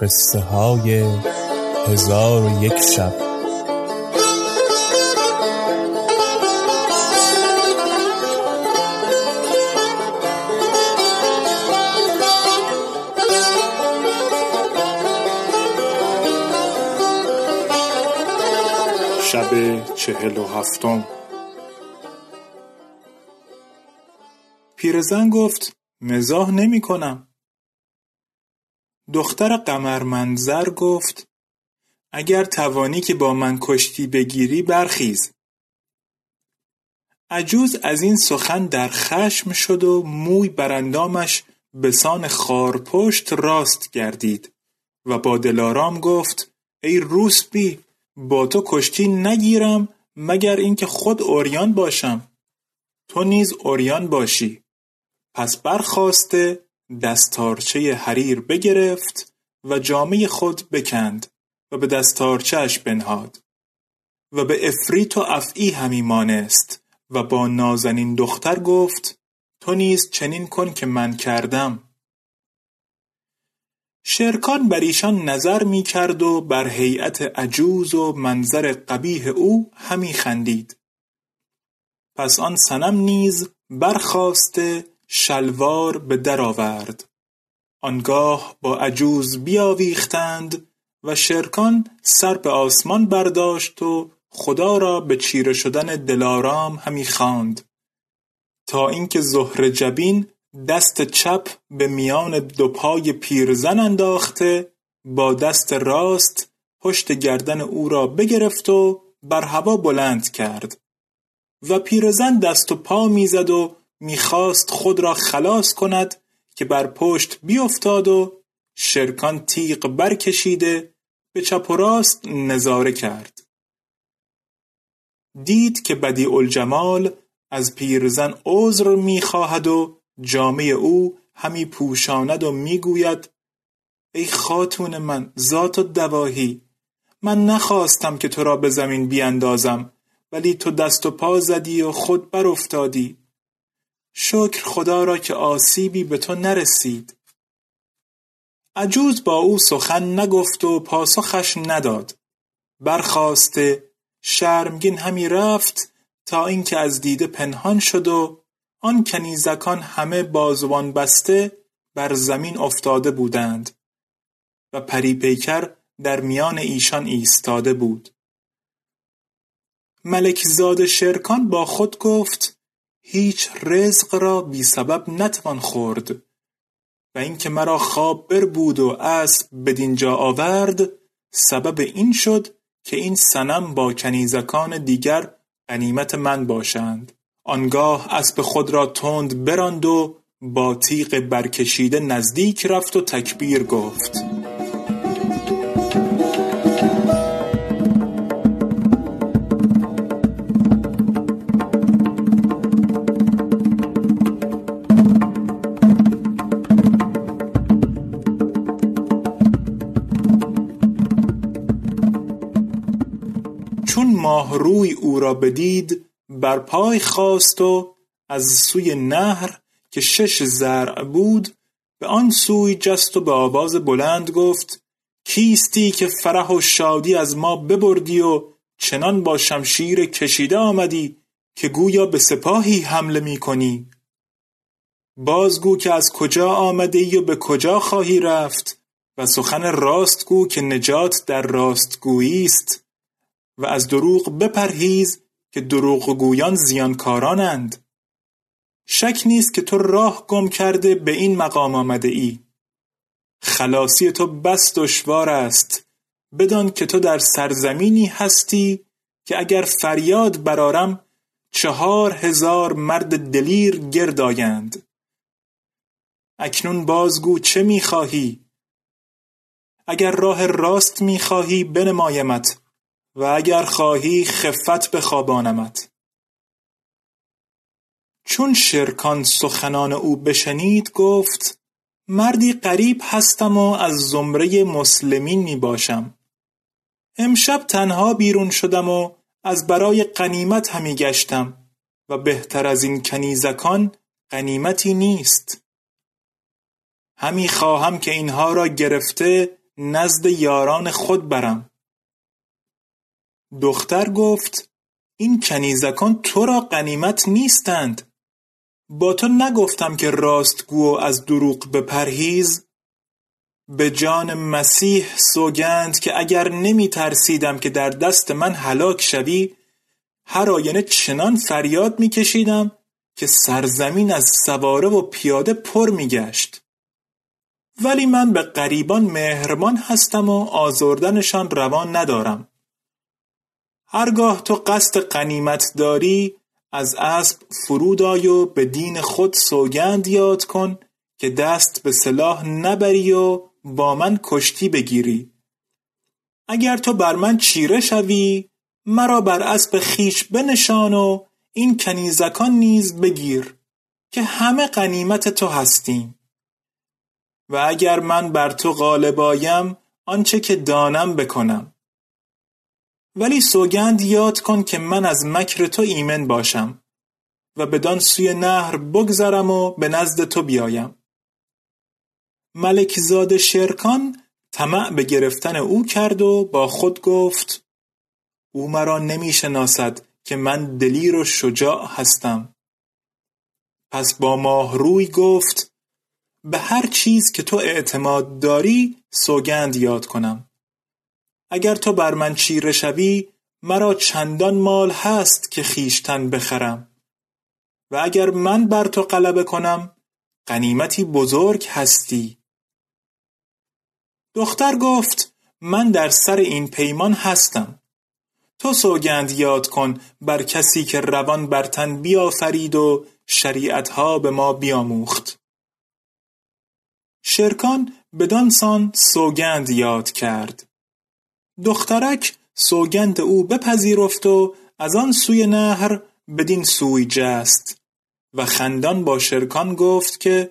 قصه های هزار و یک شب شب چهل و هفتم پیرزن گفت مزاح نمی کنم. دختر قمرمنظر گفت اگر توانی که با من کشتی بگیری برخیز. عجوز از این سخن در خشم شد و موی براندامش به سان خارپشت راست گردید و با دلارام گفت ای روسبی با تو کشتی نگیرم مگر اینکه خود اوریان باشم تو نیز اوریان باشی پس برخواسته دستارچه حریر بگرفت و جامه خود بکند و به دستارچهش بنهاد. و به افریت و افعی همی مانست و با نازنین دختر گفت تو نیز چنین کن که من کردم. شرکان بر ایشان نظر می کرد و بر هیئت عجوز و منظر قبیح او همی خندید. پس آن صنم نیز برخاسته شلوار به در آورد. آنگاه با عجوز بیاویختند و شرکان سر به آسمان برداشت و خدا را به چیره شدن دلارام همی خواند. تا اینکه زهره جبین دست چپ به میان دو پای پیرزن انداخته با دست راست پشت گردن او را بگرفت و بر هوا بلند کرد. و پیرزن دست و پا می‌زد و می‌خواست خود را خلاص کند که بر پشت بیفتاد و شرکان تیغ برکشیده به چپ و راست نظاره کرد. دید که بدیع الجمال از پیرزن عذر می‌خواهد و جامه او همی پوشاند و می‌گوید ای خاتون من ذات و دواهی من نخواستم که تو را به زمین بیاندازم ولی تو دست و پا زدی و خود بر افتادی شکر خدا را که آسیبی به تو نرسید. عجوز با او سخن نگفت و پاسخش نداد. برخواسته شرمگین همی رفت تا اینکه از دیده پنهان شد و آن کنیزکان همه بازوان بسته بر زمین افتاده بودند و پری پیکر در میان ایشان ایستاده بود. ملک زاد شرکان با خود گفت هیچ رزق را بی سبب نتوان خورد و اینکه مرا خواب بربود و اسب بدینجا آورد سبب این شد که این صنم با کنیزکان دیگر غنیمت من باشند. آنگاه اسب خود را تند براند و با تیغ برکشیده نزدیک رفت و تکبیر گفت. ماه روی او را بدید بر پای خواست و از سوی نهر که شش زرع بود به آن سوی جست و به آواز بلند گفت کیستی که فرح و شادی از ما ببردی و چنان با شمشیر کشیده آمدی که گویا به سپاهی حمله می کنی. بازگو که از کجا آمده ای و به کجا خواهی رفت و سخن راست گو که نجات در راستگویی است. و از دروغ بپرهیز که دروغگویان زیانکارانند. شک نیست که تو راه گم کرده به این مقام آمده ای. خلاصی تو بس دشوار است. بدان که تو در سرزمینی هستی که اگر فریاد برارم چهار هزار مرد دلیر گرد آیند. اکنون بازگو چه می‌خواهی؟ اگر راه راست می‌خواهی بنمایمت. و اگر خواهی خفت بخوابانمت چون شرکان سخنان او بشنید گفت مردی غریب هستم و از زمره مسلمین می باشم. امشب تنها بیرون شدم و از برای قنیمت همی گشتم و بهتر از این کنیزکان قنیمتی نیست. همی خواهم که اینها را گرفته نزد یاران خود برم. دختر گفت این کنیزکان تو را قنیمت نیستند با تو نگفتم که راستگو و از دروغ بپرهیز به جان مسیح سوگند که اگر نمی ترسیدم که در دست من هلاک شوی هر آینه چنان فریاد می کشیدم که سرزمین از سواره و پیاده پر می گشت. ولی من به قریبان مهربان هستم و آزردنشان روان ندارم. هرگاه تو قصد قنیمت داری از اسب فرود آی و به دین خود سوگند یاد کن که دست به سلاح نبری و با من کشتی بگیری. اگر تو بر من چیره شوی مرا بر اسب خیش بنشان و این کنیزکان نیز بگیر که همه قنیمت تو هستیم. و اگر من بر تو غالب آیم آنچه که دانم بکنم. ولی سوگند یاد کن که من از مکر تو ایمن باشم و بدان سوی نهر بگذرم و به نزد تو بیایم. ملکزاد شرکان طمع به گرفتن او کرد و با خود گفت او مرا نمی شناسد که من دلیر و شجاع هستم. پس با ماه روی گفت به هر چیز که تو اعتماد داری سوگند یاد کنم. اگر تو بر من چیره شوی مرا چندان مال هست که خیشتن بخرم. و اگر من بر تو غلبه کنم قنیمتی بزرگ هستی. دختر گفت من در سر این پیمان هستم. تو سوگند یاد کن بر کسی که روان بر تن بیافرید و شریعتها به ما بیاموخت. شرکان بدانسان سوگند یاد کرد. دخترک سوگند او بپذیرفت و از آن سوی نهر بدین سوی جست. و خندان با شرکان گفت که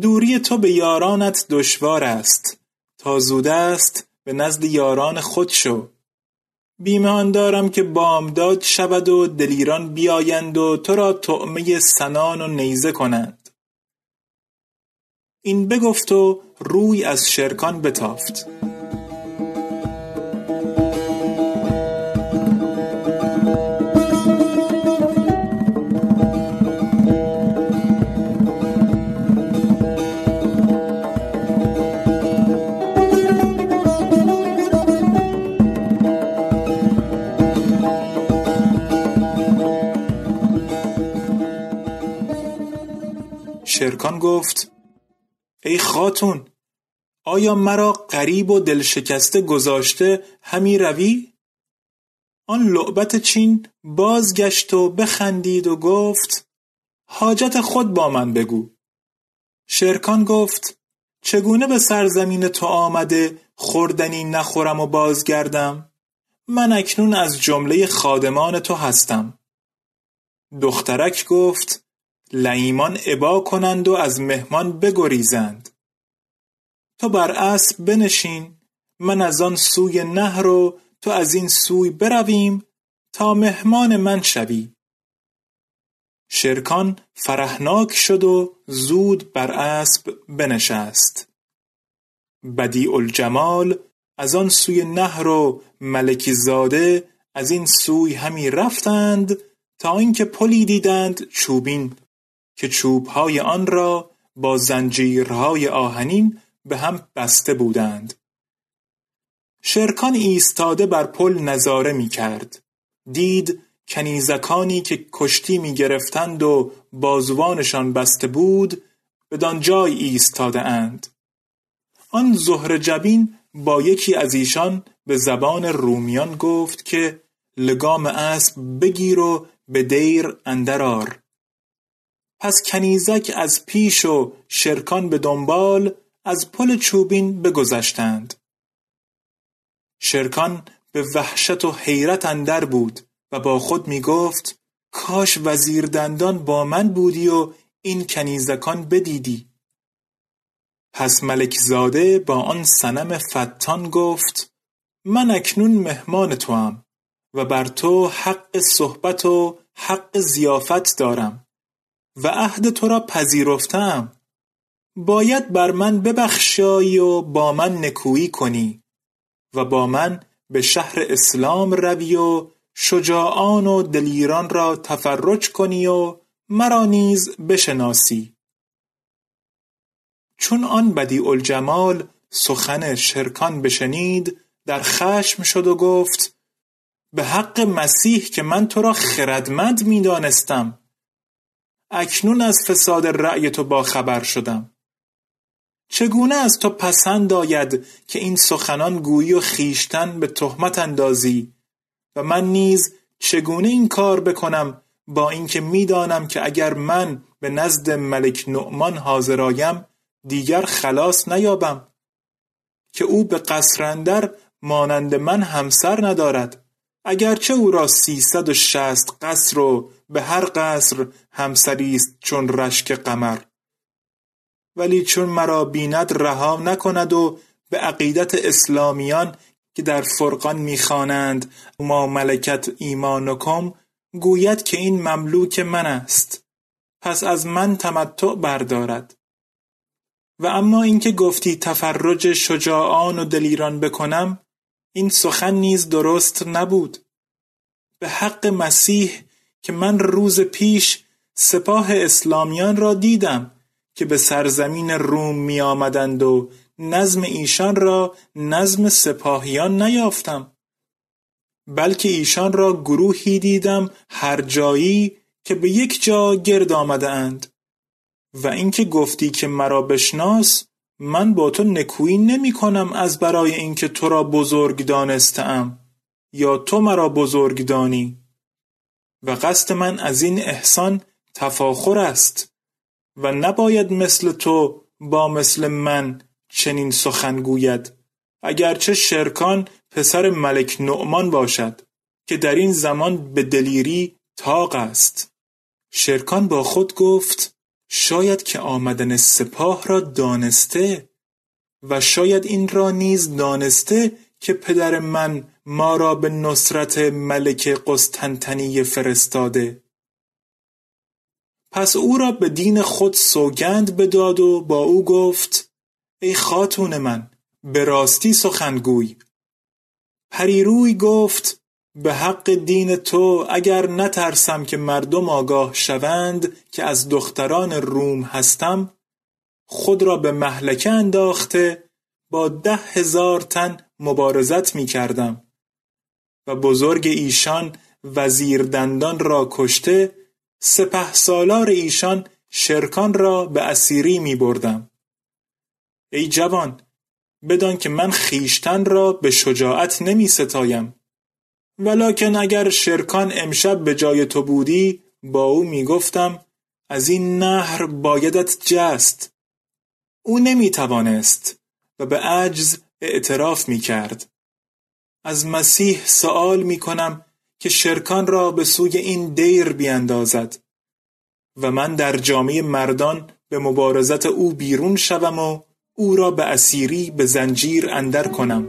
دوری تو به یارانت دشوار است. تا زود است به نزد یاران خود شو. بیمه آن دارم که بامداد شود و دلیران بیایند و تو را طعمه سنان و نیزه کنند. این بگفت و روی از شرکان بتافت. شرکان گفت ای خاتون آیا مرا غریب و دلشکسته گذاشته همی روی؟ آن لعبت چین بازگشت و بخندید و گفت حاجت خود با من بگو. شرکان گفت چگونه به سرزمین تو آمده خوردنی نخورم و بازگردم؟ من اکنون از جمله خادمان تو هستم. دخترک گفت لییمان ابا کنند و از مهمان بگریزند. تو بر اسب بنشین من از آن سوی نهر و تو از این سوی برویم تا مهمان من شوی. شرکان فرهناک شد و زود بر اسب بنشست. بدیع الجمال از آن سوی نهر و ملکی زاده از این سوی همی رفتند تا اینکه پلی دیدند چوبین که چوبهای آن را با زنجیرهای آهنین به هم بسته بودند. شرکان ایستاده بر پل نظاره می کرد دید کنیزکانی که کشتی می گرفتند و بازوانشان بسته بود بدان جای ایستاده اند آن زهر جبین با یکی از ایشان به زبان رومیان گفت که لگام اسب بگیر و به دیر اندرار پس کنیزک از پیش و شرکان به دنبال از پل چوبین بگذشتند. شرکان به وحشت و حیرت اندر بود و با خود می گفت کاش وزیر دندان با من بودی و این کنیزکان بدیدی. پس ملک زاده با آن سنم فتان گفت من اکنون مهمان توام و بر تو حق صحبت و حق زیافت دارم. و عهد تو را پذیرفتم. باید بر من ببخشایی و با من نکویی کنی و با من به شهر اسلام روی و شجاعان و دلیران را تفرج کنی و مرا نیز بشناسی. چون آن بدیع الجمال سخن شرکان بشنید در خشم شد و گفت به حق مسیح که من تو را خردمند می‌دانستم. اکنون از فساد رأی تو با خبر شدم. چگونه از تو پسند آید که این سخنان گویی و خیشتن به تهمت اندازی؟ و من نیز چگونه این کار بکنم با اینکه می‌دانم که اگر من به نزد ملک نعمان حاضر آیم دیگر خلاص نیابم؟ که او به قصر مانند من همسر ندارد. اگرچه او را سیصد و شست قصر و به هر قصر همسری است چون رشک قمر. ولی چون مرا بیند رها نکند و به عقیدت اسلامیان که در فرقان می‌خوانند ما ملکت ایمانکم گوید که این مملوک من است. پس از من تمتع بردارد. و اما اینکه گفتی تفرج شجاعان و دلیران بکنم این سخن نیز درست نبود. به حق مسیح که من روز پیش سپاه اسلامیان را دیدم که به سرزمین روم می آمدند و نظم ایشان را نظم سپاهیان نیافتم بلکه ایشان را گروهی دیدم هر جایی که به یک جا گرد آمده اند و اینکه گفتی که مرا بشناس من با تو نکویی نمی کنم از برای اینکه تو را بزرگ دانستم. یا تو مرا بزرگ دانی. و قصد من از این احسان تفاخر است. و نباید مثل تو با مثل من چنین سخن گوید. اگرچه شرکان پسر ملک نعمان باشد که در این زمان به دلیری تاق است. شرکان با خود گفت شاید که آمدن سپاه را دانسته و شاید این را نیز دانسته که پدر من ما را به نصرت ملک قسطنطنیه فرستاده. پس او را به دین خود سوگند بداد و با او گفت ای خاتون من به راستی سخنگوی. پریروی گفت به حق دین تو اگر نترسم که مردم آگاه شوند که از دختران روم هستم خود را به محلکه انداخته با ده هزار تن مبارزت می کردم و بزرگ ایشان وزیر دندان را کشته سپه سالار ایشان شرکان را به اسیری می بردم. ای جوان بدان که من خیشتن را به شجاعت نمی ستایم ولکن اگر شرکان امشب به جای تو بودی با او می گفتم از این نهر بایدت جست. او نمی توانست و به عجز اعتراف می کرد از مسیح سوال می کنم که شرکان را به سوی این دیر بیاندازد و من در جامعه مردان به مبارزت او بیرون شوم و او را به اسیری به زنجیر اندر کنم.